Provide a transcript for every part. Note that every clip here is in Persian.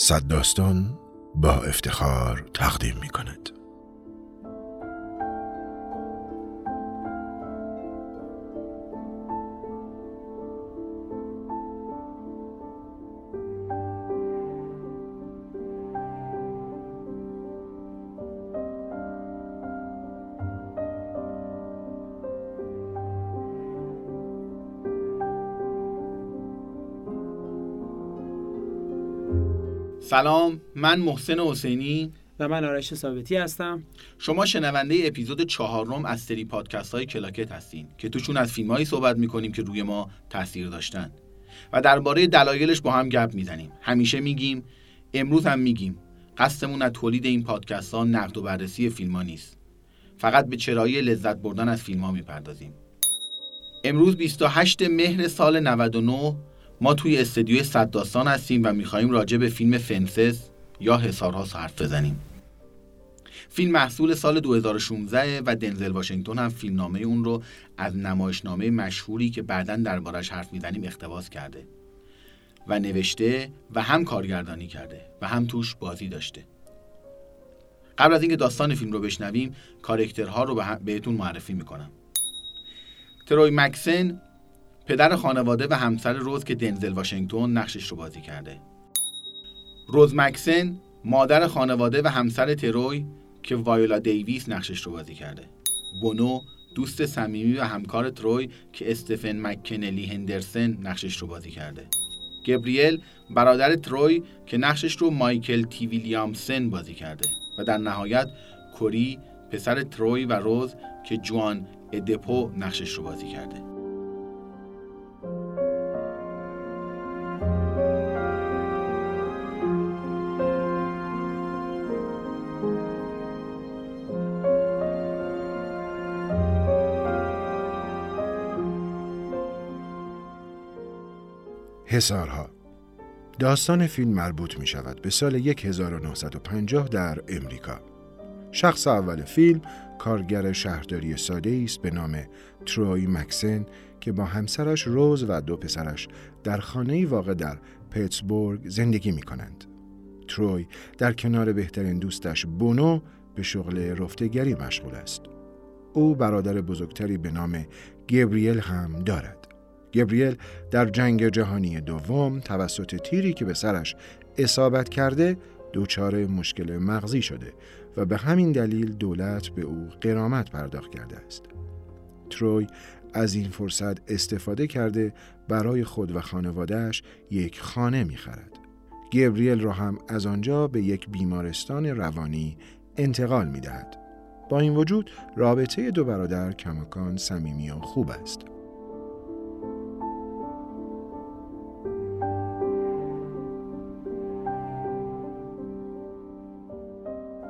صد داستان با افتخار تقدیم می کند. سلام من محسن حسینی. و من آرش ثابتی هستم. شما شنونده اپیزود چهارم از سری پادکست های کلاکت هستین که توشون از فیلم هایی صحبت می‌کنیم که روی ما تاثیر داشتن. و درباره دلایلش با هم گپ می‌زنیم. همیشه میگیم امروز هم میگیم قصدمون از تولید این پادکست ها نقد و بررسی فیلم ها نیست. فقط به چرایی لذت بردن از فیلم ها می‌پردازیم. امروز 28 مهر سال 99 ما توی استدیوی صد داستان هستیم و میخواییم راجع به فیلم فنسس یا حسارها حرف بزنیم. فیلم محصول سال 2016 و دنزل واشنگتن هم فیلمنامه اون رو از نمایشنامه مشهوری که بعدا دربارش حرف می‌زنیم اقتباس کرده و نوشته و هم کارگردانی کرده و هم توش بازی داشته. قبل از اینکه داستان فیلم رو بشنویم کارکترها رو بهتون معرفی می‌کنم. تروی مکسن پدر خانواده و همسر روز که دنزل واشنگتن نقشش رو بازی کرده. روز مکسن مادر خانواده و همسر تروی که وایولا دیویس نقشش رو بازی کرده. بونو دوست صمیمی و همکار تروی که استفن مکنلی هندرسن نقشش رو بازی کرده. گبریل برادر تروی که نقشش رو مایکل تی ویلیامسن بازی کرده. و در نهایت کوری پسر تروی و روز که جوان ادپو نقشش رو بازی کرده. حسارها داستان فیلم مربوط می شود به سال 1950 در امریکا. شخص اول فیلم کارگر شهرداری ساده است به نام تروی مکسن که با همسرش روز و دو پسرش در خانه واقع در پیتسبورگ زندگی می کنند. تروی در کنار بهترین دوستش بونو به شغل رفتگری مشغول است. او برادر بزرگتری به نام گبریل هم دارد. گبریل در جنگ جهانی دوم توسط تیری که به سرش اصابت کرده دچار مشکل مغزی شده و به همین دلیل دولت به او قرامت پرداخت کرده است. تروی از این فرصت استفاده کرده برای خود و خانوادهش یک خانه می‌خرد. گبریل را هم از آنجا به یک بیمارستان روانی انتقال می دهد. با این وجود رابطه دو برادر کماکان صمیمی و خوب است.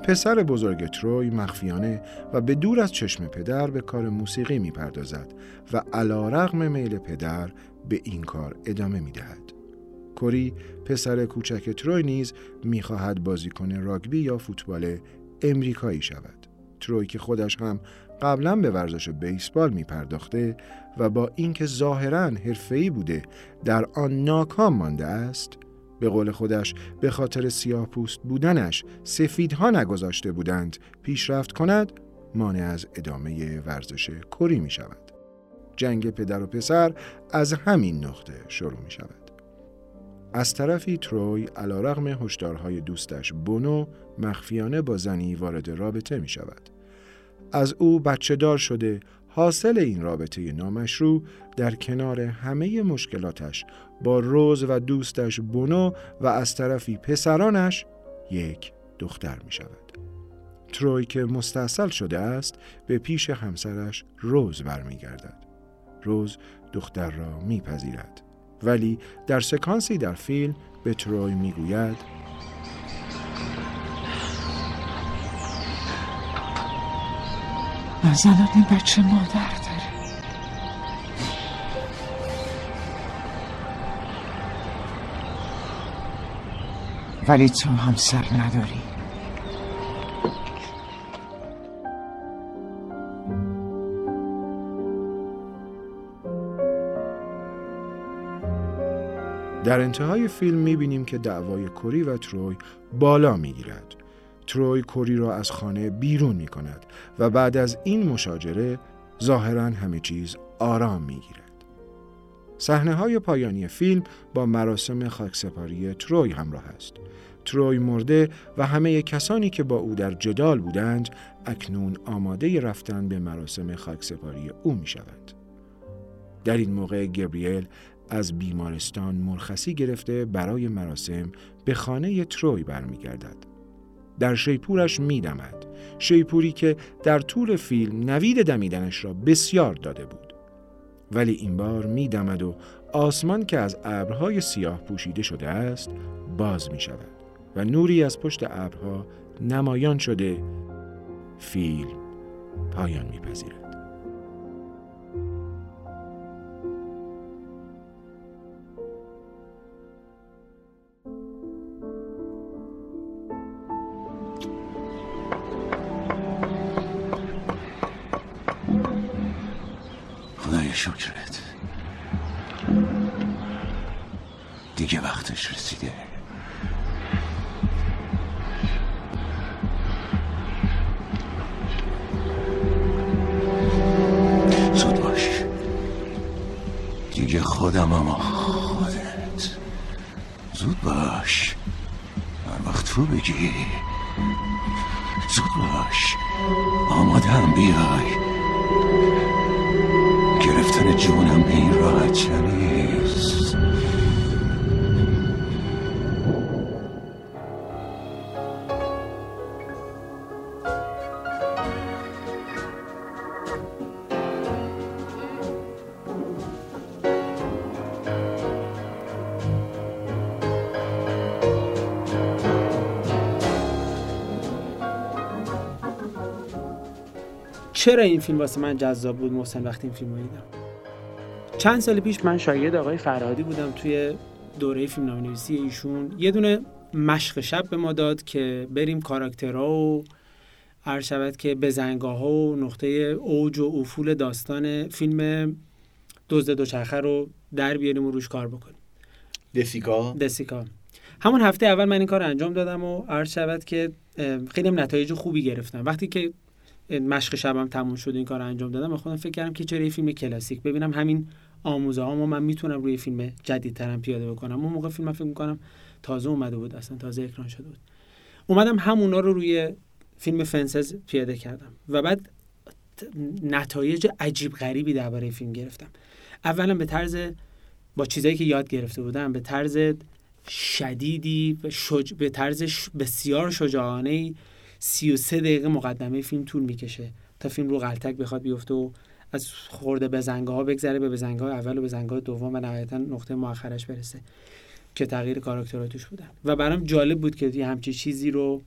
پسر بزرگ تروی مخفیانه و به دور از چشم پدر به کار موسیقی می پردازد و علا رغم میل پدر به این کار ادامه می دهد. کوری پسر کوچک تروی نیز می خواهد بازیکن راگبی یا فوتبال امریکایی شود. تروی که خودش هم قبلا به ورزش بیسبال می پرداخته و با اینکه ظاهرا حرفه‌ای بوده در آن ناکام مانده است به قول خودش به خاطر سیاه پوست بودنش سفیدها نگذاشته بودند پیشرفت کند مانع از ادامه ورزش کری می شود. جنگ پدر و پسر از همین نقطه شروع می شود. از طرفی تروی علا رغم هشدارهای دوستش بونو مخفیانه با زنی وارد رابطه می شود. از او بچه دار شده حاصل این رابطه نامشروع در کنار همه مشکلاتش با روز و دوستش بونو و از طرفی پسرانش یک دختر می شود. تروی که مستصل شده است به پیش همسرش روز برمیگردد. روز دختر را میپذیرد ولی در سکانسی در فیلم به تروی می‌گوید از این بچه مادر داره ولی تو هم سر نداری در انتهای فیلم می‌بینیم که دعوای کوری و تروی بالا می‌گیرد. تروی کوری را از خانه بیرون می کند و بعد از این مشاجره ظاهرا همه چیز آرام می‌گیرد. صحنه های پایانی فیلم با مراسم خاکسپاری تروی همراه است. تروی مرده و همه کسانی که با او در جدال بودند اکنون آماده رفتن به مراسم خاکسپاری او می شود. در این موقع گبریل از بیمارستان مرخصی گرفته برای مراسم به خانه تروی برمیگردد. در شیپورش میدمد. شیپوری که در طول فیلم نوید دمیدنش را بسیار داده بود. ولی این بار میدمد و آسمان که از ابرهای سیاه پوشیده شده است باز می شود و نوری از پشت ابرها نمایان شده فیلم پایان میپذیرد. شکرت. دیگه وقتش رسیده. زود باش. دیگه خودم اما خودت. زود باش. هر وقت تو بگی. زود باش. آماده هم بیای. جونم این راحت چرا این فیلم واسه من جذاب بود؟ محسن وقتی این فیلم رو دیدم. چند سال پیش من شاگرد آقای فرهادی بودم توی دوره فیلم نویسی ایشون. یه دونه مشق شب به ما داد که بریم کاراکترها و هر شود که بزنگاه ها و نقطه اوج و افول داستان فیلم دزد دوچرخه رو در بیاریم و روش کار بکنیم. دسیکا دسیکا همون هفته اول من این کار انجام دادم و عرض شود که خیلی نتایج خوبی گرفتم. وقتی که مشق شبم تموم شد این کار انجام دادم به خودم فکر کردم که چرا یه فیلم کلاسیک. ببینم همین آموزه. ها من می‌تونم روی فیلم جدیدترم پیاده بکنم. اون موقع فیلم فکر می‌کنم تازه اومده بود اصلا تازه اکران شده بود. اومدم همونا رو روی فیلم فنسز پیاده کردم. و بعد نتایج عجیب غریبی درباره فیلم گرفتم. اولا به طرز با چیزایی که یاد گرفته بودم به طرز شدیدی و شج... به طرز ش... بسیار شجاعانه 33 دقیقه مقدمه فیلم طول می‌کشه تا فیلم رو غلطک بخواد بیفته و از خورده بزنگاه ها بگذره به بزنگاه اول و بزنگاه دوم و نهایتا نقطه مؤخرش برسه که تغییر کاراکترها توش بودن و برام جالب بود که یه همچی چیزی رو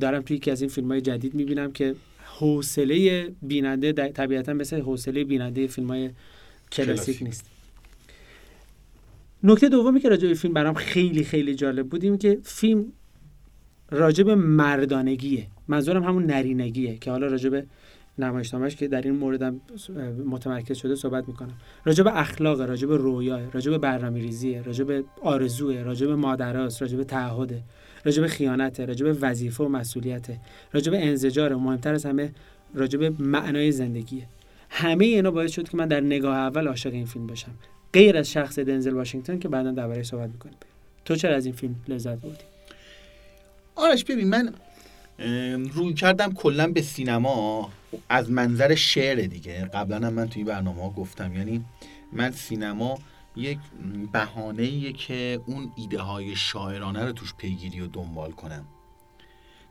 دارم توی یکی از این فیلم های جدید می‌بینم که حوصله بیننده طبیعتا مثل حوصله بیننده فیلم های کلاسیک کلاسیک. نیست. نکته دومی که راجع به فیلم برام خیلی خیلی جالب بود این که فیلم راجع به مردانگیه. منظورم همون نرینگیه که حالا راجع به نمایشنامهش که در این موردم متمرکز شده صحبت می‌کنم راجع به اخلاق راجع به رویا راجع به برنامه ریزیه راجع به آرزوه راجع به مادراست راجع به تعهده راجع به خیانته راجع به وظیفه و مسئولیته راجع به انزجار مهمتر از همه راجع به معنای زندگیه همه اینا باعث شد که من در نگاه اول عاشق این فیلم بشم غیر از شخص دنزل واشنگتن که بعدا درباره‌اش صحبت می‌کنیم. تو چرا از این فیلم لذت بردی؟ آرش ببین من روی کردم کلا به سینما. از منظر شعر دیگه. قبلا هم من توی برنامه ها گفتم. یعنی من سینما یک بهانه که اون ایده های شاعرانه رو توش پیگیری و دنبال کنم.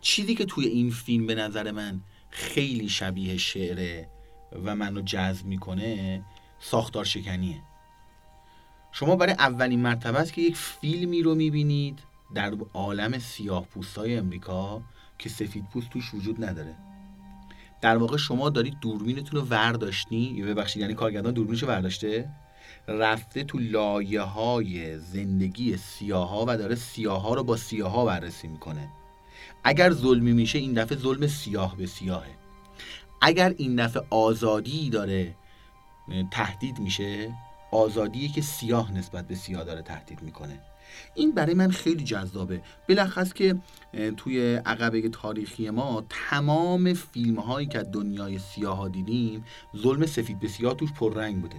چیزی که توی این فیلم به نظر من خیلی شبیه شعره و منو جذب می‌کنه ساختار شکنیه. شما برای اولین مرتبه است که یک فیلمی رو می‌بینید. در عالم سیاه پوستای امریکا که سفید پوست توش وجود نداره. در واقع شما دارید دوربینتون رو ورداشتی یا ببخشید یعنی کارگردان دوربینشو ورداشته رفته تو لایه های زندگی سیاه ها و داره سیاه ها رو با سیاه ها بررسی می‌کنه. اگر ظلمی میشه این دفعه ظلم سیاه به سیاهه. اگر این دفعه آزادی داره تهدید میشه آزادی که سیاه نسبت به سیاه داره تهدید می‌کنه. این برای من خیلی جذابه. بلخص که توی عقبه تاریخی ما تمام فیلم هایی که دنیای سیاه ها دیدیم ظلم سفید به سیاه توش پررنگ بوده.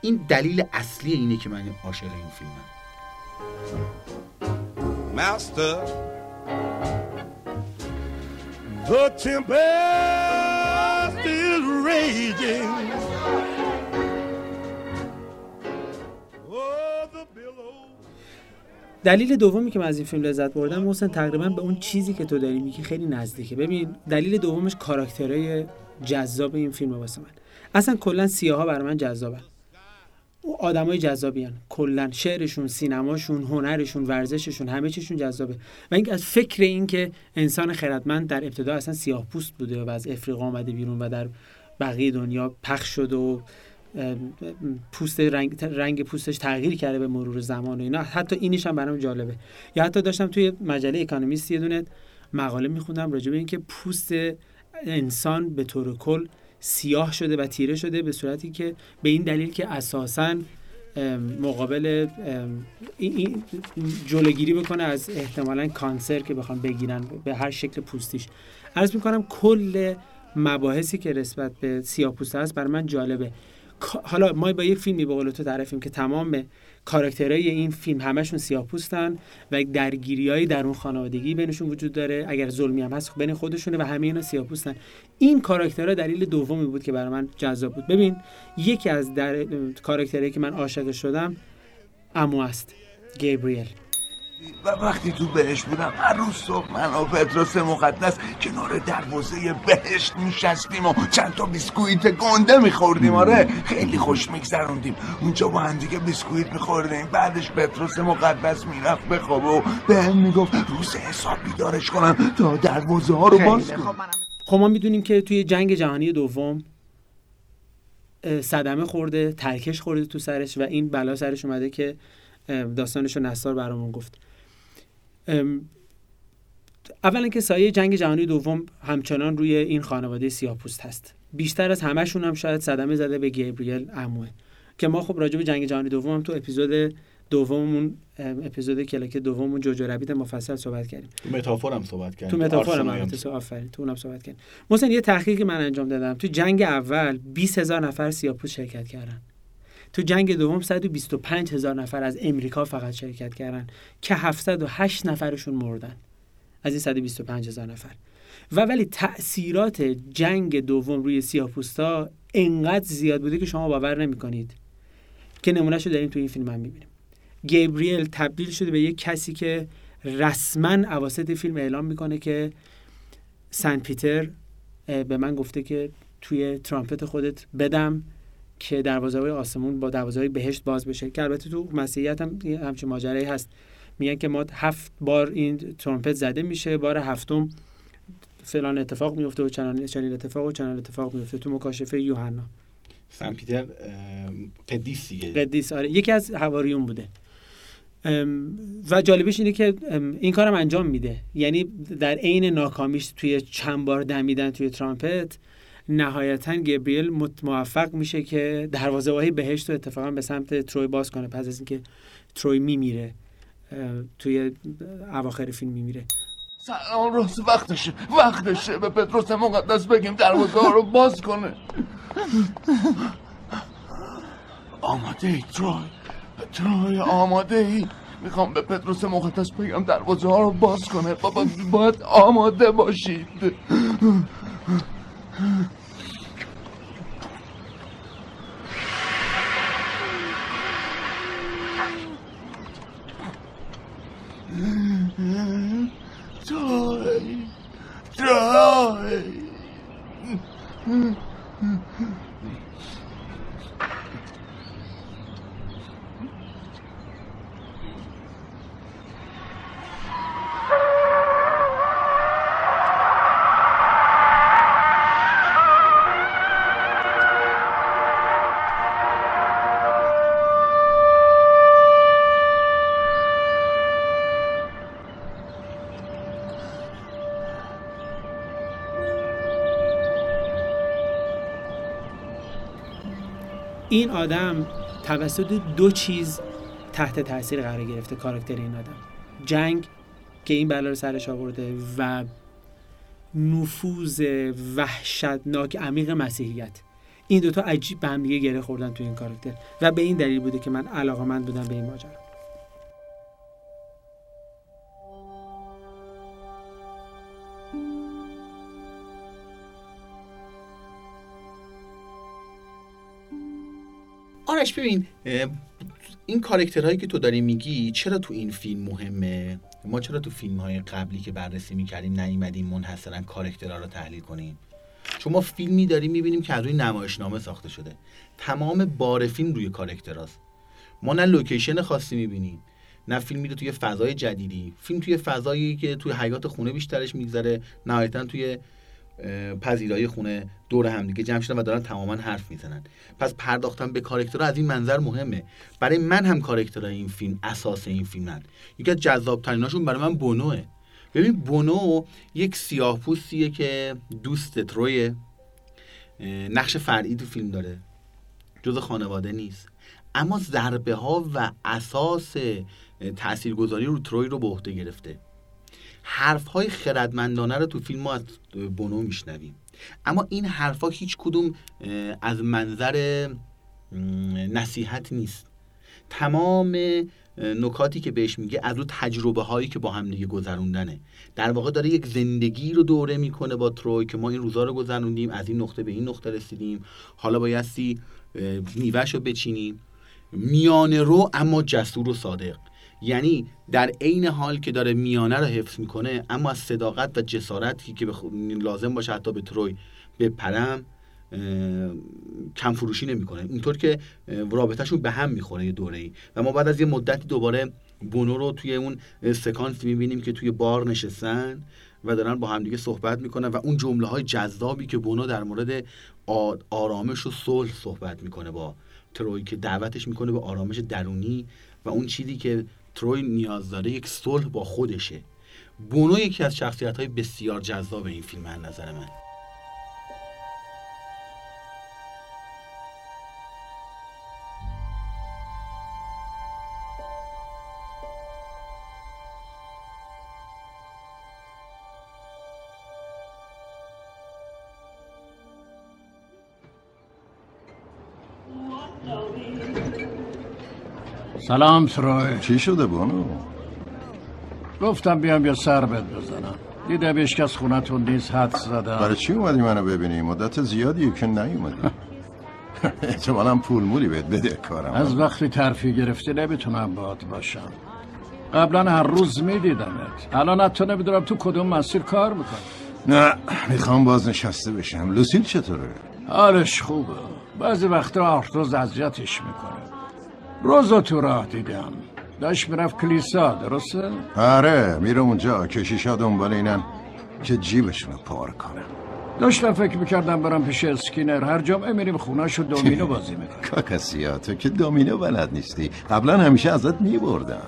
این دلیل اصلی اینه که من عاشق این فیلمم. Master, the tempest is raging. دلیل دومی که من از این فیلم لذت بردم محسن تقریبا به اون چیزی که تو داری میگی خیلی نزدیکه. ببین دلیل دومش کاراکترهای جذاب این فیلم واسه من. اصلا کلا سیاها برای من جذابن. آدمای جذابی هن. کلا شعرشون سینماشون هنرشون ورزششون همه چیشون جذابه. و این از فکر این که انسان خردمند در ابتدا اصلا سیاه پوست بوده و از افریقا آمده بیرون و در بقیه دنیا پخش شد و پوست رنگ, رنگ پوستش تغییر کرده به مرور زمان و اینا. حتی اینش هم برام جالبه. یا حتی داشتم توی مجله اکانومیست یه دونه مقاله میخوندم راجع به اینکه پوست انسان به طور کل سیاه شده و تیره شده به صورتی که به این دلیل که اساساً مقابل جلوگیری بکنه از احتمالا کانسر که بخوان بگیرن به هر شکل پوستیش. عرض می‌کنم کل مباحثی که نسبت به سیاه پوست هست برای من جالبه. حالا ما با یک فیلمی به قول تو تعریفیم که تمام کاراکترهای این فیلم همشون سیاه پوستن و یک درگیریایی در اون خانوادگی بینشون وجود داره. اگر ظلمی هم هست بین خودشونه و همه اینا سیاه پوستن این کاراکترها دلیل دومی بود که برای من جذاب بود. ببین یکی از در کاراکترهایی که من عاشق شدم عمو است. گیبریل و وقتی تو بهشت بودم هر روز صبح من و پتروس مقدس کنار دروازه بهشت میشستیم و چند تا بیسکویت گنده میخوردیم. آره خیلی خوش میگذروندیم. اونجا با هم دیگه بیسکویت میخوردیم. بعدش پتروس مقدس می‌رفت بخوابه و به هم می‌گفت روز حساب بیدارش کنم تا دروازه ها رو باز کنم. خب ما می‌دونیم که توی جنگ جهانی دوم صدمه خورده ترکش خورده تو سرش و این بلا سرش اومده که داستانش رو نصار برامون گفت. اولا که سایه جنگ جهانی دوم همچنان روی این خانواده سیاه‌پوست هست. بیشتر از همشون هم شاید صدمه زده به گیبریل عموه. که ما خب راجع به جنگ جهانی دوم هم تو اپیزود دوممون اپیزود کلاکت دوممون Jojo Rabbit مفصل صحبت کردیم. تو Metaphor م صحبت کردیم. تو Metaphor هم البته سو- آفرین تو اونم صحبت کردیم. محسن یه تحقیقی من انجام دادم. تو جنگ اول 20 هزار نفر سیاپوس شرکت کردن. تو جنگ دوم 125 هزار نفر از امریکا فقط شرکت کردن که 708 نفرشون مردن از این 125 هزار نفر. و ولی تأثیرات جنگ دوم روی سیاه‌پوستا انقدر زیاد بوده که شما باور نمی‌کنید که نمونهشو داریم تو این فیلم هم می‌بینیم. گیبریل تبدیل شده به یک کسی که رسما اواسط فیلم اعلام می‌کنه که سن پیتر به من گفته که توی ترامپت خودت بدم. که دروازه های آسمون با دروازه های بهشت باز بشه. که البته تو مسیحیت هم همچین ماجرایی هست. میگن که ما هفت بار این ترامپت زده میشه بار هفتم فلان اتفاق میفته و چنان چنین اتفاق و چنان اتفاق میفته تو مکاشفه یوحنا. سن پیتر قدیس دیگه قدیس آره. یکی از حواریون بوده. و جالبش اینه که این کارم انجام میده. یعنی در عین ناکامیش توی چند بار دمیدن توی ترامپت نهایتا گبریل موفق میشه که دروازه های بهشت رو اتفاقا به سمت تروی باز کنه پس از اینکه تروی میمیره توی اواخر فیلم میمیره. سلام روز وقتشه وقتشه به پتروس مقدس بگیم دروازه ها رو باز کنه. آماده ای تروی تروی آماده ای. می‌خوام به پتروس مقدس بگم دروازه ها رو باز کنه. بابا باید آماده باشید. 嗯。嗯，对，对，嗯。嗯。嗯。این آدم توسط دو چیز تحت تاثیر قرار گرفته کاراکتر این آدم. جنگ که این بلا رو سرش آورده و نفوذ وحشتناک عمیق مسیحیت. این دوتا عجیب به هم دیگه گره خوردن تو این کاراکتر. و به این دلیل بوده که من علاقمند بودم به این ماجرا. آرش ببین این کارکترهایی که تو داری میگی چرا تو این فیلم مهمه؟ ما چرا تو فیلم های قبلی که بررسی می‌کردیم نیومدیم منحصرا کارکترها رو تحلیل کنیم؟ چون ما فیلمی داریم می‌بینیم که از روی نمایشنامه ساخته شده. تمام بار فیلم روی کارکتراست ما نه لوکیشن خاصی می‌بینیم نه فیلم میره توی فضای جدیدی. فیلم توی فضایی که توی حیات خونه بیشترش میگذره نهایتا توی پذیرایی خونه دور هم دیگه جمع شدن و دارن تماما حرف می‌زنن. پس پرداختن به کارکترها از این منظر مهمه. برای من هم کارکترهای این فیلم اساس این فیلمن یکی از جذاب تریناشون برای من بونوه. ببین بونو یک سیاه پوستیه که دوست ترویه نقش فرعی تو فیلم داره. جز خانواده نیست. اما ضربه ها و اساس تاثیرگذاری رو تروی رو به عهده گرفته. حرف های خردمندانه رو تو فیلم ما از بونو میشنویم. اما این حرفها هیچ کدوم از منظر نصیحت نیست. تمام نکاتی که بهش میگه از رو تجربه هایی که با هم دیگه گذروندنه. در واقع داره یک زندگی رو دوره می‌کنه با تروی که ما این روزا رو گذروندیم از این نقطه به این نقطه رسیدیم. حالا بایستی میوهش رو بچینیم. میانه رو اما جسور و صادق. یعنی در عین حال که داره میانه رو حفظ می‌کنه اما از صداقت و جسارتی که به خود- لازم باشه حتی به تروی بپرم اه، کم فروشی نمی‌کنه. اینطور که رابطهشون به هم می‌خوره یه دوره ای و ما بعد از یه مدتی دوباره بونو رو توی اون سکانس می‌بینیم که توی بار نشستن و دارن با همدیگه صحبت می‌کنن و اون جمله های جذابی که بونو در مورد آرامش و صلح صحبت می‌کنه با تروی که دعوتش می‌کنه به آرامش درونی و اون چیزی که تروی نیاز داره یک صلح با خودشه. بونو یکی از شخصیت های بسیار جذاب این فیلم از نظر من. سلام تروی چی شده بانو؟ گفتم بیام یه سر بهت بزنم. دیدم هیچ کس خونتون نیست حد زدم. برای چی اومدی منو ببینی؟ مدت زیادیه که نیومدی. احتمالا پول مولی بهت بده کارم. از وقتی ترفی گرفتی نمی‌تونم باد باشم. قبلا هر روز میدیدمت. الان حتی نمی‌دونم تو کدوم مسیر کار می‌کنی. نه می‌خوام بازنشسته بشم. لوسیل چطوره؟ حالش خوبه. بعضی وقتا آرتوز اذیتش می‌کنه. روزو تو راه دیدم. داشت می‌رفت کلیسا درسته؟ آره میرم اونجا کشیشا دنبال اینن که جیبشونو پار کنم داشتم فکر می‌کردم برم پیش اسکینر. هر جمعه میریم خونهشو دومینو بازی می‌کنم کاکاسیا تو که دومینو بلد نیستی. قبلا همیشه ازت میبردم.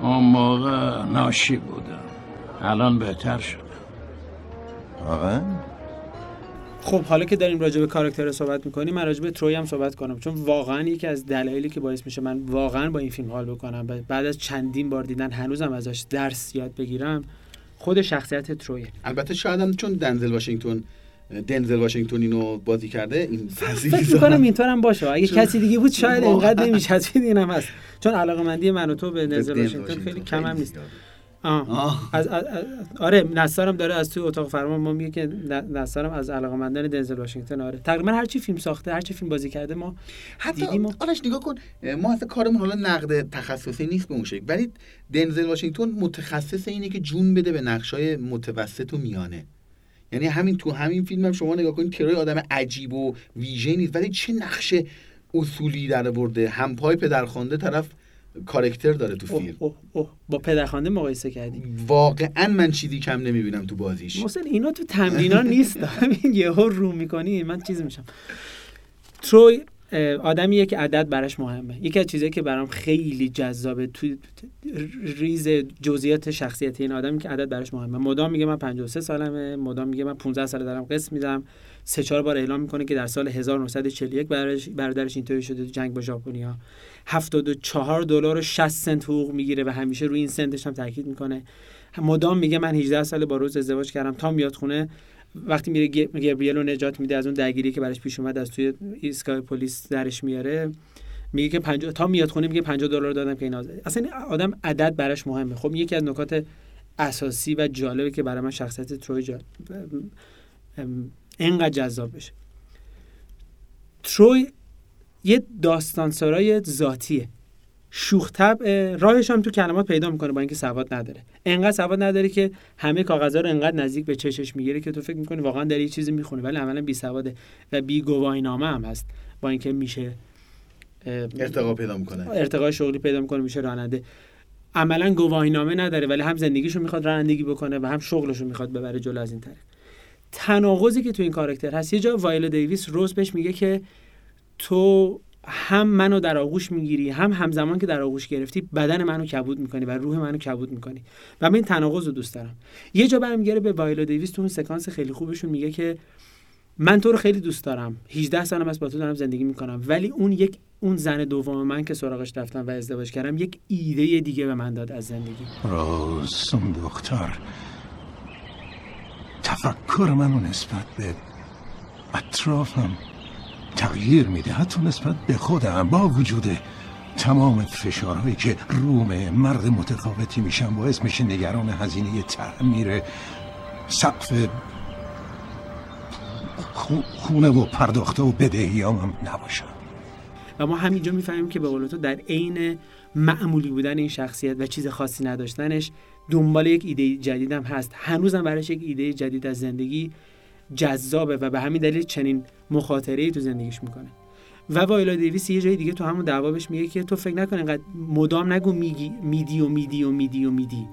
اون موقع ناشی بودم. الان بهتر شد. واقعا؟ خب حالا که داریم راجع به کاراکتر صحبت می‌کنیم من راجع به تروی هم صحبت کنم. چون واقعا یکی از دلایلی که باعث میشه من واقعا با این فیلم حال بکنم بعد از چندین بار دیدن هنوزم ازش درس یاد بگیرم خود شخصیت ترویه. البته شاید هم چون دنزل واشنگتن دنزل واشنگتن اینو بازی کرده این فکر می‌کنم اینطور هم باشه. اگه کسی دیگه بود شاید اینقدر نمیچسبید اینم هست. چون علاقه مندی من و تو به دنزل واشنگتن خیلی کم هم نیست. آه. آه. از, از, از آره نصارم داره از توی اتاق فرمان ما میگه که نصارم از علاقه مندان دنزل واشنگتن آره تقریبا هر چی فیلم ساخته هر چی فیلم بازی کرده ما حتی دیدیم آرش نگاه کن ما اصلا کارمون حالا نقد تخصصی نیست به اون شکل ولی دنزل واشنگتن متخصص اینه که جون بده به نقشای متوسط و میانه یعنی همین تو همین فیلم هم شما نگاه کنید تروی آدم عجیب و ویژه نیست ولی چه نقش اصولی در برده همپای پدرخوانده طرف کارکتر داره تو فیلم. اوه اوه. با پدرخوانده مقایسه کردی واقعا من چیزی کم نمی‌بینم تو بازیش. محسن اینا تو تمرینا نیست همین یهو رو می‌کنی من چیز میشم. تروی آدمیه که عدد براش مهمه. یکی از چیزایی که برام خیلی جذابه توی ریز جزئیات شخصیت این آدمی که عدد براش مهمه. مدام میگه من 53 سالمه مدام میگه من 15 سال دارم قسط میدم. سه چهار بار اعلام می‌کنه که در سال 1941 برادرش برادرش اینطوری شده تو جنگ با ژاپنیا 74 دلار و 60 سنت حقوق می‌گیره و همیشه روی این سنتش هم تاکید می‌کنه. مدام میگه من 18 سال با روز ازدواج کردم تا میاد خونه وقتی میره گبریل رو نجات میده از اون درگیری که براش پیش اومد از توی ایستگاه پلیس درش میاره. میگه که 50 تا میاد خونه میگه 50 دلار دادم که این اصلا آدم عدد براش مهمه. خب یکی از نکات اساسی و جالبه که برای من شخصیت تروی جا... انقدر جذاب بشه. تروی یه داستانسرای ذاتیه. شوخ طبع راهش هم تو کلمات پیدا می‌کنه با اینکه سواد نداره. انقدر سواد نداره که همه کاغذها رو انقدر نزدیک به چشش می‌گیره که تو فکر می‌کنی واقعا داره یه چیزی می‌خونه ولی عملا بی سواده و بی گواهینامه هم هست با اینکه میشه ارتقا پیدا می‌کنه. ارتقای شغلی پیدا می‌کنه میشه راننده. عملا گواهینامه نداره ولی هم زندگیشو می‌خواد رانندگی بکنه و هم شغلشو می‌خواد ببره جلو از این طریق. تناقضی که تو این کاراکتر هست یه جا وایلا دیویس روز بهش میگه که تو هم منو در آغوش می‌گیری هم همزمان که در آغوش گرفتی بدن منو کبود می‌کنی و روح منو کبود می‌کنی. و من این تناقض رو دوست دارم. یه جا برمیگره به وایلا دیویس تو اون سکانس خیلی خوبشون میگه که من تو رو خیلی دوست دارم. 18 سالم است با تو دارم زندگی می‌کنم. ولی اون یک اون زن دوم من که سراغش رفتم و ازدواج کردم یک ایده دیگه به من داد از زندگی. روز دختر. تفکر منو نسبت به اطرافم تغییر میده. حتی نسبت به خودم با وجود تمام فشارهایی که روم مرد متفاوتی میشم باعث میشه نگران هزینه تعمیر سقف خو- خونه و پرداخته و بدهیام هم نباشم و ما همینجا می‌فهمیم که به قول تو در عین معمولی بودن این شخصیت و چیز خاصی نداشتنش دنبال یک ایده جدید هم هست. هنوزم براش یک ایده جدید از زندگی جذابه و به همین دلیل چنین مخاطره تو زندگیش می‌کنه. و وایلا دیویس یه جای دیگه تو همون دعوابش میگه که تو فکر نکن انقدر مدام نگو میگی میدی و میدی و میدی و میدی.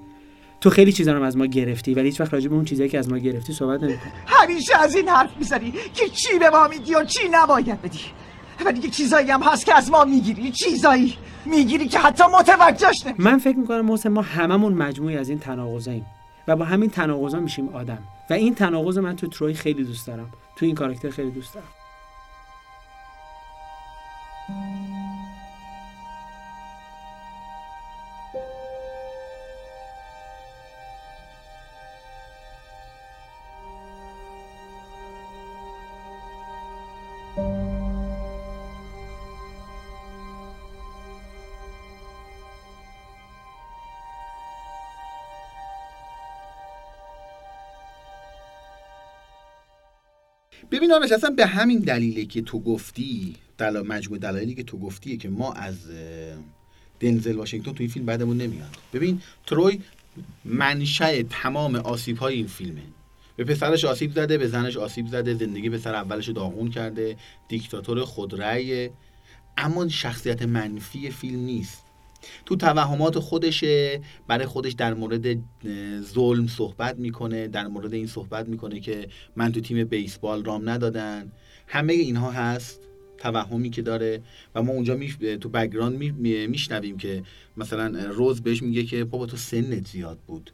تو خیلی چیزا رو از ما گرفتی ولی هیچ وقت راجع به اون چیزایی که از ما گرفتی صحبت نمی‌کنی. همیشه از این حرف می‌زنی که چی به ما میدی و چی نباید بدی. ولی یه چیزایی هم هست که از ما می‌گیری چیزایی می‌گیری که حتی متوجهش نمی من فکر می‌کنم محسن ما هممون مجموعی از این تناقضاییم و با همین تناقضا میشیم آدم. و این تناقض من تو تروی خیلی دوست دارم. تو این کاراکتر خیلی دوست دارم. ببین آرش اصلا به همین دلیله که تو گفتی دل... مجموع دلایلی که تو گفتیه که ما از دنزل واشنگتن تو این فیلم بعدمون نمیاد. ببین تروی منشأ تمام آسیب های این فیلمه. به پسرش آسیب زده به زنش آسیب زده زندگی پسر اولش رو داغون کرده دیکتاتور خودرأیه اما شخصیت منفی فیلم نیست. تو توهمات خودشه برای خودش در مورد ظلم صحبت می‌کنه در مورد این صحبت می‌کنه که من تو تیم بیسبال رام ندادن. همه اینها هست توهمی که داره و ما اونجا می تو background می... می... میشنویم که مثلا روز بهش میگه که بابا تو سنت زیاد بود.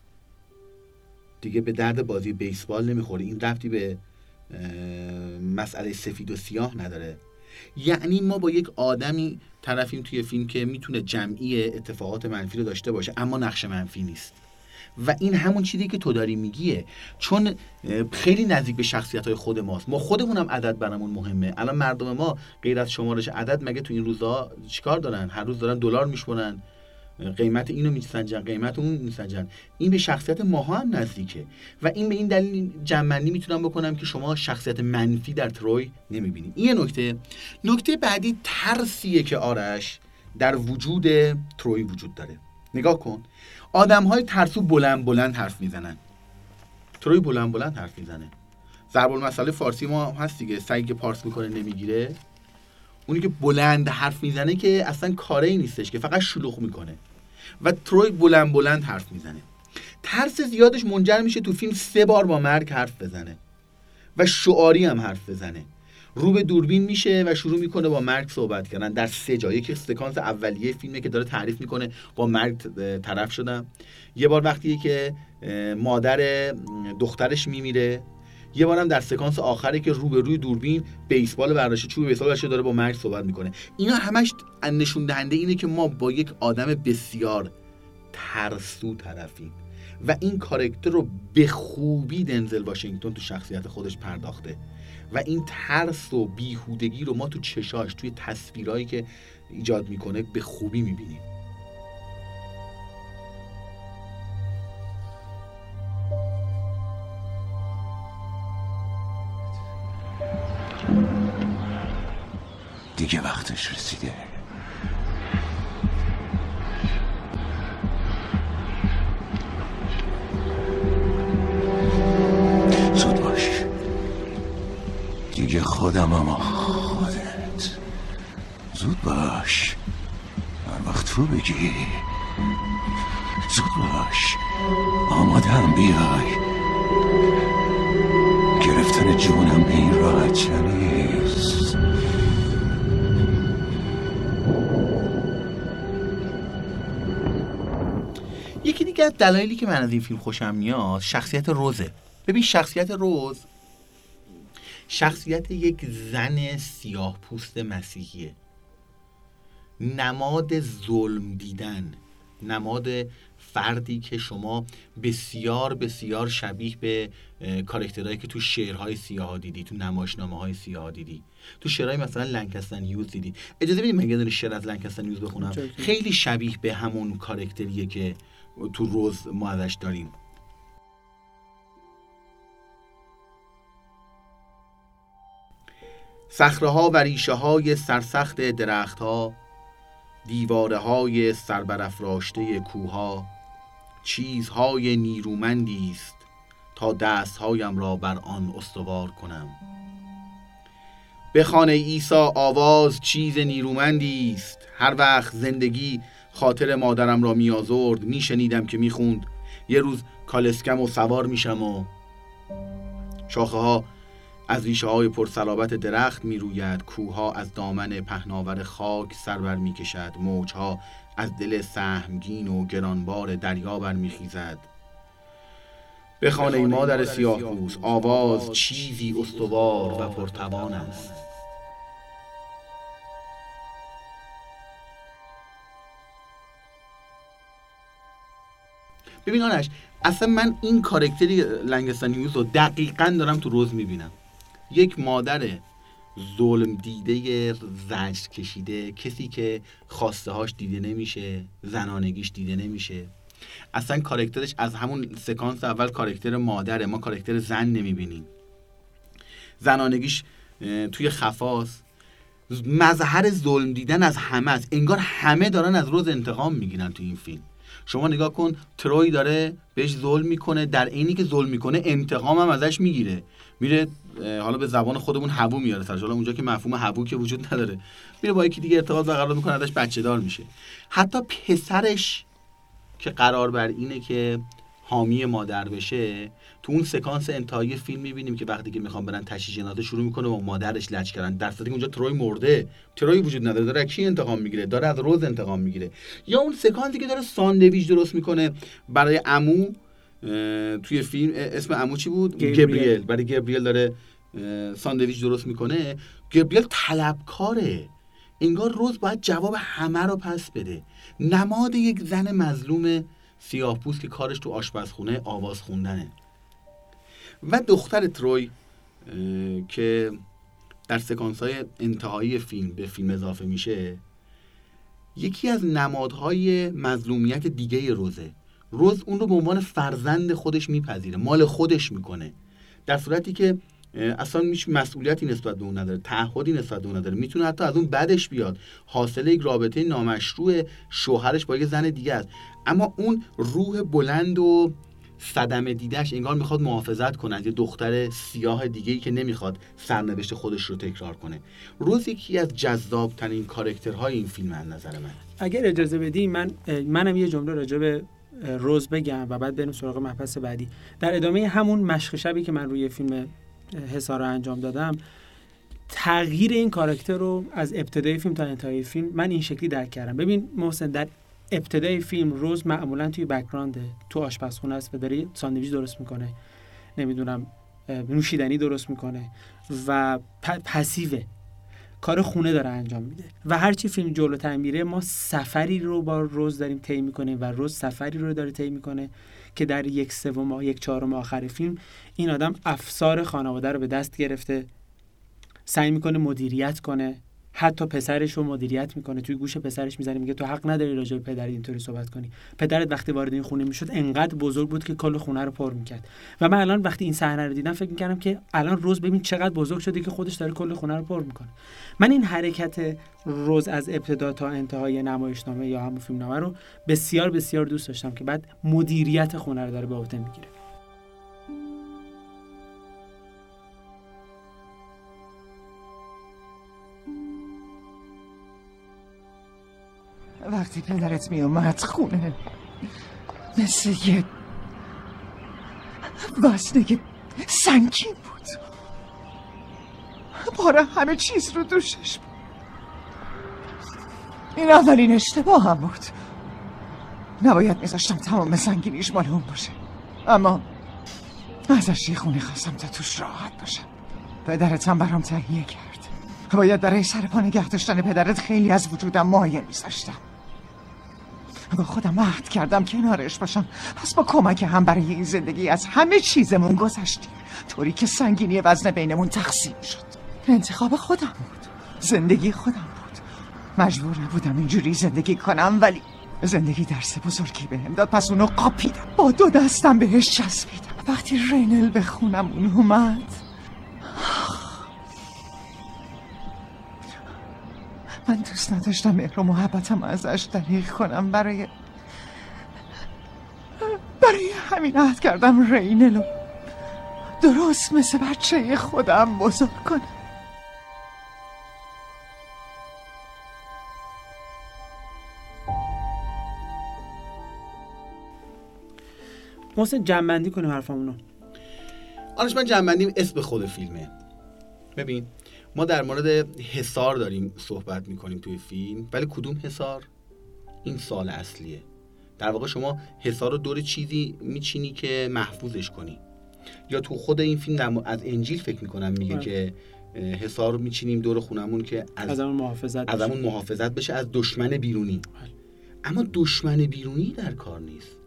دیگه به درد بازی بیسبال نمی‌خوری این ربطی به مسئله سفید و سیاه نداره. یعنی ما با یک آدمی طرفیم توی فیلم که می‌تونه جمیع اتفاقات منفی رو داشته باشه اما نقش منفی نیست. و این همون چیزی که تو داری میگیه چون خیلی نزدیک به شخصیت های خود ماست. ما خودمون هم عدد برامون مهمه. الان مردم ما غیر از شمارش عدد مگه تو این روزها چیکار دارن؟ هر روز دارن دلار میشمرن. قیمت اینو میسنجن قیمت اون میسنجن. این به شخصیت ماها هم نزدیکه. و این به این دلیل جمعنی می‌تونم بکنم که شما شخصیت منفی در تروی نمی‌بینید این یه نکته. نکته بعدی ترسیه که آرش در وجود تروی وجود داره. نگاه کن. آدم های ترسو بلند بلند حرف می‌زنن. تروی بلند بلند حرف می‌زنه. ضرب المثل فارسی ما هست دیگه. که پارس می‌کنه نمی‌گیره. اونی که بلند حرف می‌زنه که اصلا کاری نیستش که فقط شلوغ می‌کنه. و تروی بلند بلند حرف می‌زنه. ترس زیادش منجر میشه تو فیلم سه بار با مرگ حرف بزنه. و شعاری هم حرف بزنه. رو به دوربین میشه و شروع می‌کنه با مرگ صحبت کردن. در سه جا. یکی سکانس اولیه فیلمه که داره تعریف می‌کنه با مرگ طرف شدم یه بار وقتیه که مادر دخترش میمیره. یه بارم در سکانس آخره که رو روی دوربین بیسبال برداشته چوب بیسبال برداشته داره با مرگ صحبت می‌کنه. اینا همش نشون دهنده اینه که ما با یک آدم بسیار ترسو طرفیم و این کارکتر رو به خوبی دنزل واشنگتن تو شخصیت خودش پرداخته و این ترس و بیهودگی رو ما تو چشاش توی تصویرهایی که ایجاد می‌کنه به خوبی می‌بینیم. وقتش رسیده. زود باش. دیگه خودم اما خودت. زود باش. هر وقت تو بگی. زود باش. آماده هم بیای. گرفتن جونم به این راحت نیست؟ یکی از دلایلی که من از این فیلم خوشم میاد شخصیت روزه. ببین شخصیت روز شخصیت یک زن سیاه پوست مسیحیه. نماد ظلم دیدن نماد فردی که شما بسیار بسیار شبیه به اه، کاراکترهایی که تو شعرهای سیاه دیدی تو نمایشنامه های سیاه دیدی. تو شعرهای مثلا لنگستون هیوز دیدی. اجازه بدید من یه شعر از لنگستون هیوز بخونم. خیلی شبیه به همون کاراکتریه که تو روز ما ازش داریم. صخره ها و ریشه های سرسخت درخت ها دیواره های سربرافراشته کوها چیزهای نیرومندی است تا دستهایم را بر آن استوار کنم. بخوان ای عیسی آواز چیز نیرومندی است. هر وقت زندگی خاطر مادرم را میآزرد میشنیدم که می‌خوند. یه روز کالسکم و سوار میشم و شاخه ها از ریشه های پرسلابت درخت می روید کوها از دامن پهناور خاک سر بر می کشد موجها از دل سهمگین و گرانبار دریا بر می خیزد به خانه مادر سیاه آواز چیزی استوار و پرتوان است. ببین آنش اصلا من این کارکتری لنگستان هیوز رو دقیقا دارم تو روز می‌بینم. یک مادر ظلم دیده زجر کشیده کسی که خواسته هاش دیده نمیشه زنانگیش دیده نمیشه. اصلا کارکترش از همون سکانس اول کارکتر مادره ما کارکتر زن نمی‌بینیم. زنانگیش توی خفاست مظهر ظلم دیدن از همه است. انگار همه دارن از روز انتقام می‌گیرن تو این فیلم. شما نگاه کن تروی داره بهش ظلم می‌کنه در عینی که ظلم می‌کنه انتقام هم ازش می‌گیره. میره حالا به زبان خودمون هوو میاره سرش. حالا اونجا که مفهوم هوو که وجود نداره. میره با یکی دیگه ارتباط برقرار می‌کنه ازش بچه دار میشه. حتی پسرش که قرار بر اینه که حامی مادر بشه تو اون سکانس انتهایی فیلم می‌بینیم که وقتی که می‌خوام برن تشییع جنازه شروع می‌کنه با مادرش لج کردن. در صورتی که اونجا تروی مرده. تروی وجود نداره. داره کی انتقام می‌گیره؟ داره از روز انتقام می‌گیره. یا اون سکانسی که داره ساندویچ درست می‌کنه برای عمو توی فیلم اسم عمو چی بود؟ گبریل. گبریل. برای گبریل داره ساندویچ درست می‌کنه. گبریل طلبکاره. انگار روز باید جواب همه رو پس بده. نماد یک زن مظلوم سیاه پوست که کارش تو آشپزخونه آواز خوندنه. و دختر تروی که در سکانس های انتهایی فیلم به فیلم اضافه میشه یکی از نمادهای مظلومیت دیگه روزه. روز اون رو به عنوان فرزند خودش میپذیره مال خودش می‌کنه. در صورتی که اصلا هیچ مسئولیتی نسبت به اون نداره تعهدی نسبت به اون نداره. می‌تونه حتی از اون بدش بیاد. حاصل یک رابطه نامشروع شوهرش با یک زن دیگه است. اما اون روح بلند و صدمه دیدش انگار می‌خواد محافظت کنه از یه دختر سیاه دیگه ای که نمی‌خواد سرنوشت خودش رو تکرار کنه. روز یکی از جذاب ترین کارکترهای این فیلم از نظر من. اگر اجازه بدی من منم یه جمله راجع به روز بگم و بعد بریم سراغ مبحث بعدی. در ادامه همون مشق شبی که من روی فیلم رو انجام دادم تغییر این کاراکتر رو از ابتدای فیلم تا انتهای فیلم من این شکلی درک کردم. ببین محسن در ابتدای فیلم روز معمولا توی background تو آشپزخونه است و داره ساندویچ درست می‌کنه. نمی‌دونم نوشیدنی درست می‌کنه و passive ه. کار خونه داره انجام میده. و هرچی فیلم جلوتر میره ما سفری رو با روز داریم طی می‌کنیم و روز سفری رو داره طی می‌کنه که در یک سوم یک چهارم آخر فیلم این آدم افسار خانواده رو به دست گرفته سعی می‌کنه مدیریت کنه. حتی پسرش رو مدیریت می‌کنه. توی گوش پسرش می‌زنه میگه تو حق نداری راجع به پدر اینطوری صحبت کنی. پدرت وقتی وارد این خونه می‌شد انقدر بزرگ بود که کل خونه رو پر می‌کرد. و من الان وقتی این صحنه رو دیدم فکر می‌کردم که الان روز ببین چقدر بزرگ شده که خودش داره کل خونه رو پر می‌کنه. من این حرکت روز از ابتدا تا انتهای نمایشنامه یا همون فیلمنامه رو بسیار بسیار دوست داشتم که بعد مدیریت خونه رو داره به عهده می‌گیره. وقتی پدرت می اومد خونه مثل یه وزنه سنگین بود. باره همه چیز رو دوشش بود. این اولین اشتباه هم بود. نباید میذاشتم تمام سنگینیش مال اون باشه. اما ازش یه خونه خواستم تا توش راحت باشم. پدرت هم برام تهیه کرد. باید برای سر پا نگه داشتن پدرت خیلی از وجودم مایه میذاشتم. با خودم عهد کردم کنارش باشم. پس با کمک هم برای این زندگی از همه چیزمون گذشتیم. طوری که سنگینی وزن بینمون تقسیم شد. انتخاب خودم بود. زندگی خودم بود. مجبور نبودم اینجوری زندگی کنم ولی زندگی درس بزرگی بهم داد. پس اونو قاپیدم. با دو دستم بهش چسبیدم. وقتی رینل به خونمون اومد من دوست نداشتم مهر و محبتم ازش دریغ کنم. برای برای همین عهد کردم رینلو درست مثل بچه خودم بزرگ کنم. محسن جنبندی کنیم حرفمونو. آنش من جنبندیم اسم خود فیلمه. ببین ما در مورد حصار داریم صحبت می‌کنیم توی فیلم. ولی کدوم حصار؟ این سال اصلیه. در واقع شما حصار رو دور چیزی میچینی که محفوظش کنی. یا تو خود این فیلم در مو- از انجیل فکر می‌کنم میگه بله. که اه، حصار رو میچینیم دور خونمون که از از همون محافظت از محافظت بشه از دشمن بیرونی. بله. اما دشمن بیرونی در کار نیست.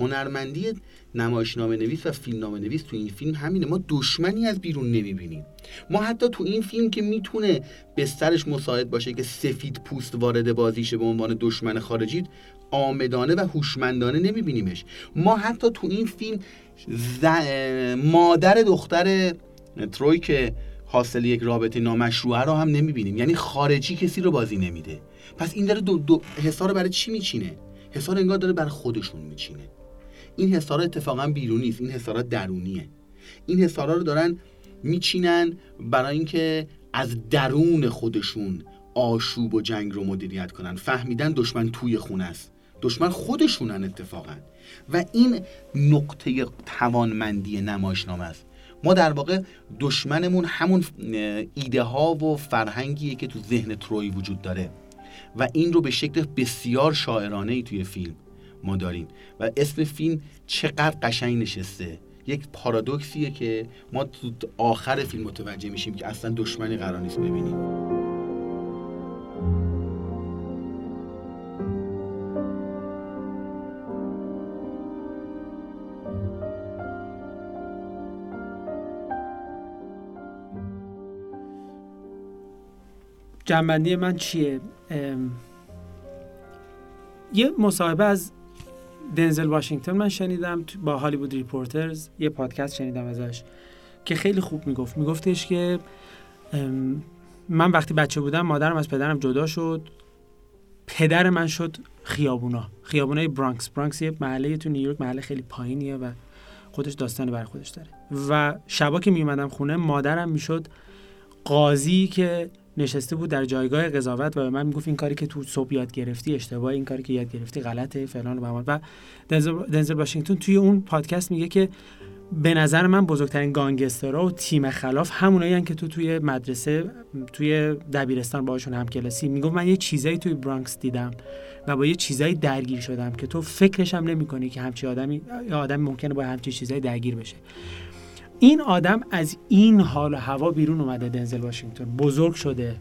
هنرمندی نمایشنامه نویس و فیلمنامه نویس تو این فیلم همینه. ما دشمنی از بیرون نمی‌بینیم. ما حتی تو این فیلم که می‌تونه بسترش مساعد باشه که سفید پوست وارد بازیشه به عنوان دشمن خارجی آمدانه و هوشمندانه نمیبینیمش. ما حتی تو این فیلم ز... مادر دختر تروی که حاصل یک رابطه نامشروعه رو هم نمی‌بینیم. یعنی خارجی کسی رو بازی نمیده. پس این داره دو, دو حسار برای چی میچینه؟ حسار انگار داره برای خودشون میچینه. این حسارا اتفاقا بیرونی است این حسارا درونیه. این حسارا رو دارن میچینن برای اینکه از درون خودشون آشوب و جنگ رو مدیریت کنن. فهمیدن دشمن توی خونه است. دشمن خودشونن اتفاقا. و این نقطه توانمندی نمایشنامه است. ما در واقع دشمنمون همون ایده ها و فرهنگیه که تو ذهن تروی وجود داره. و این رو به شکل بسیار شاعرانه ای توی فیلم ما داریم. و اسم فیلم چقدر قشنگ نشسته. یک پارادوکسیه که ما تو آخر فیلم متوجه میشیم که اصلا دشمنی قرار نیست ببینیم. جنبندی من چیه؟ یه مصاحبه از دنزل واشنگتن من شنیدم با Hollywood Reporters یه پادکست شنیدم ازش که خیلی خوب می‌گفت. میگفتش که من وقتی بچه بودم مادرم از پدرم جدا شد پدر من شد خیابونا. خیابونای برانکس. برانکس یه محله تو نیویورک محله خیلی پایینیه و خودش داستانی برای خودش داره. و شبا که میومدم خونه مادرم می‌شد قاضی که نشسته بود در جایگاه قضاوت و به من می‌گفت این کاری که تو صبح یاد گرفتی اشتباه این کاری که یاد گرفتی غلطه فلان و بهمان و دنزل, واشنگتن توی اون پادکست میگه که به نظر من بزرگترین گانگسترها و تیم خلاف همونایی که تو توی مدرسه توی دبیرستان باشون همکلاسی. می‌گفت من یه چیزایی توی برانکس دیدم و با یه چیزایی درگیر شدم که تو فکرش هم نمی‌کنی که همچی آدمی آدم ممکنه با همچی چیزایی درگیر بشه. این آدم از این حال و هوا بیرون اومده دنزل واشنگتن. بزرگ شده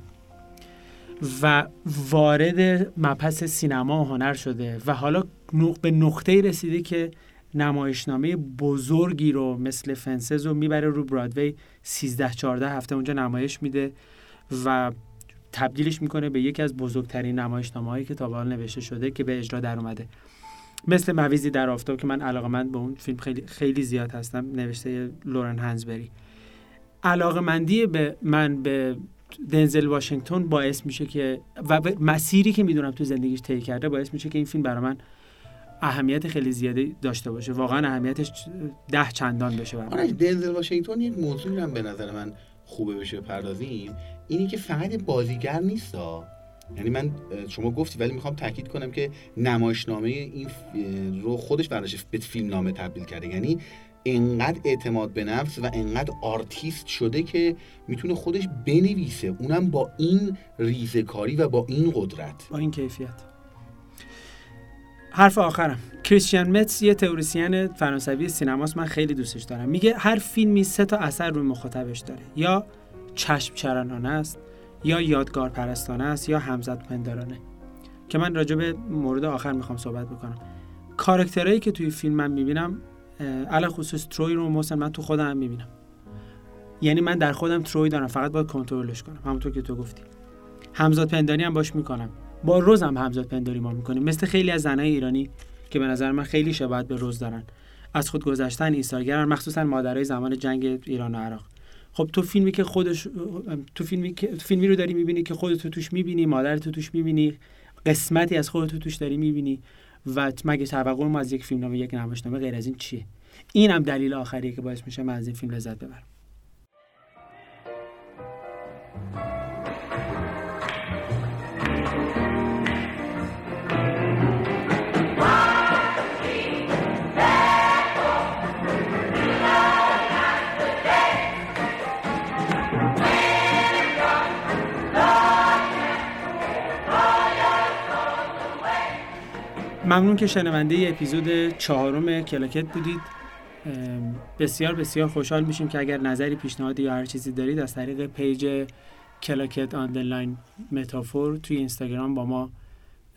و وارد مبحث سینما و هنر شده و حالا به نقطه رسیده که نمایشنامه بزرگی رو مثل فنسز رو می‌بره رو برادوی 13 14 هفته اونجا نمایش میده و تبدیلش می‌کنه به یکی از بزرگترین نمایشنامه هایی که تا به حال نوشته شده که به اجرا در اومده. مثل مویزی در آفتاب که من علاقمند به اون فیلم خیلی خیلی زیاد هستم نوشته لورن هنزبری. علاقمندی به من به دنزل واشنگتن باعث میشه که و مسیری که می‌دونم تو زندگیش طی کرده باعث میشه که این فیلم برای من اهمیت خیلی زیادی داشته باشه. واقعا اهمیتش ده چندان بشه برای من. آرش دنزل واشنگتن یک موضوعی هم به نظر من خوبه بشه بپردازیم اینی که فقط بازیگر نیست یعنی من شما گفتی ولی می‌خوام تاکید کنم که نمایشنامه این رو خودش براش به فیلم نامه تبدیل کرده. یعنی انقدر اعتماد به نفس و انقدر آرتیست شده که می‌تونه خودش بنویسه. اونم با این ریزکاری و با این قدرت. با این کیفیت. حرف آخرم. کریستیان متز یه تئوریسین فرانسوی سینماست من خیلی دوستش دارم. میگه هر فیلمی سه تا اثر روی مخاطبش داره. یا چشم چرانانه است یا یادگار پرستانه است یا همزد پندارانه که من راجع به مورد آخر می‌خوام صحبت بکنم. کاراکترهایی که توی فیلم من می‌بینم علا خصوص تروی رو مثلا من تو خودم می‌بینم. یعنی من در خودم تروی دارم فقط باید کنترلش کنم. همونطور که تو گفتی. همزاد پنداری هم باش می‌کنم. با روز هم همزاد پنداری ما می‌کنیم. مثل خیلی از زنای ایرانی که به نظر من خیلی شباهت به روز دارن. از خود گذشتن ایثارگرن مخصوصا مادرای زمان جنگ ایران و عراق. خب تو فیلمی که خودش تو فیلمی که فیلمی رو داری می‌بینی که خودت تو توش می‌بینی مادرت تو توش می‌بینی قسمتی از خودت تو توش داری می‌بینی و مگه توقع ما از یک فیلمنامه یک نمایشنامه غیر از این چیه؟ این هم دلیل آخریه که باعث میشه من از این فیلم لذت ببرم. ممنون که شنونده ای اپیزود چهارم کلاکت بودید. بسیار بسیار خوشحال میشیم که اگر نظری پیشنهادی یا هر چیزی دارید از طریق page کلاکت underline Metaphor توی اینستاگرام با ما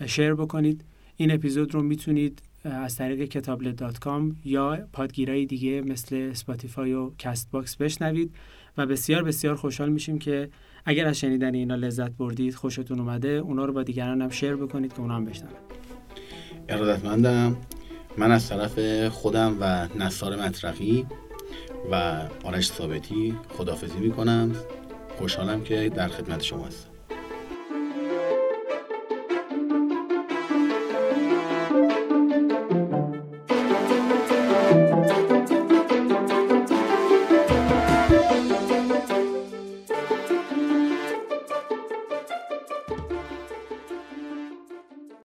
share بکنید. این اپیزود رو می‌تونید از طریق کتابلت dot com یا پادگیرهای دیگه مثل Spotify و Castbox بشنوید. و بسیار بسیار خوشحال میشیم که اگر از شنیدن اینا لذت بردید خوشتون اومده اونا رو با دیگران هم share بکنید که اونا هم بشنون. ارادتمندم من از طرف خودم و نصار مطرفی و آرش ثابتی خدافزی می‌کنم. خوشحالم که در خدمت شما هستم.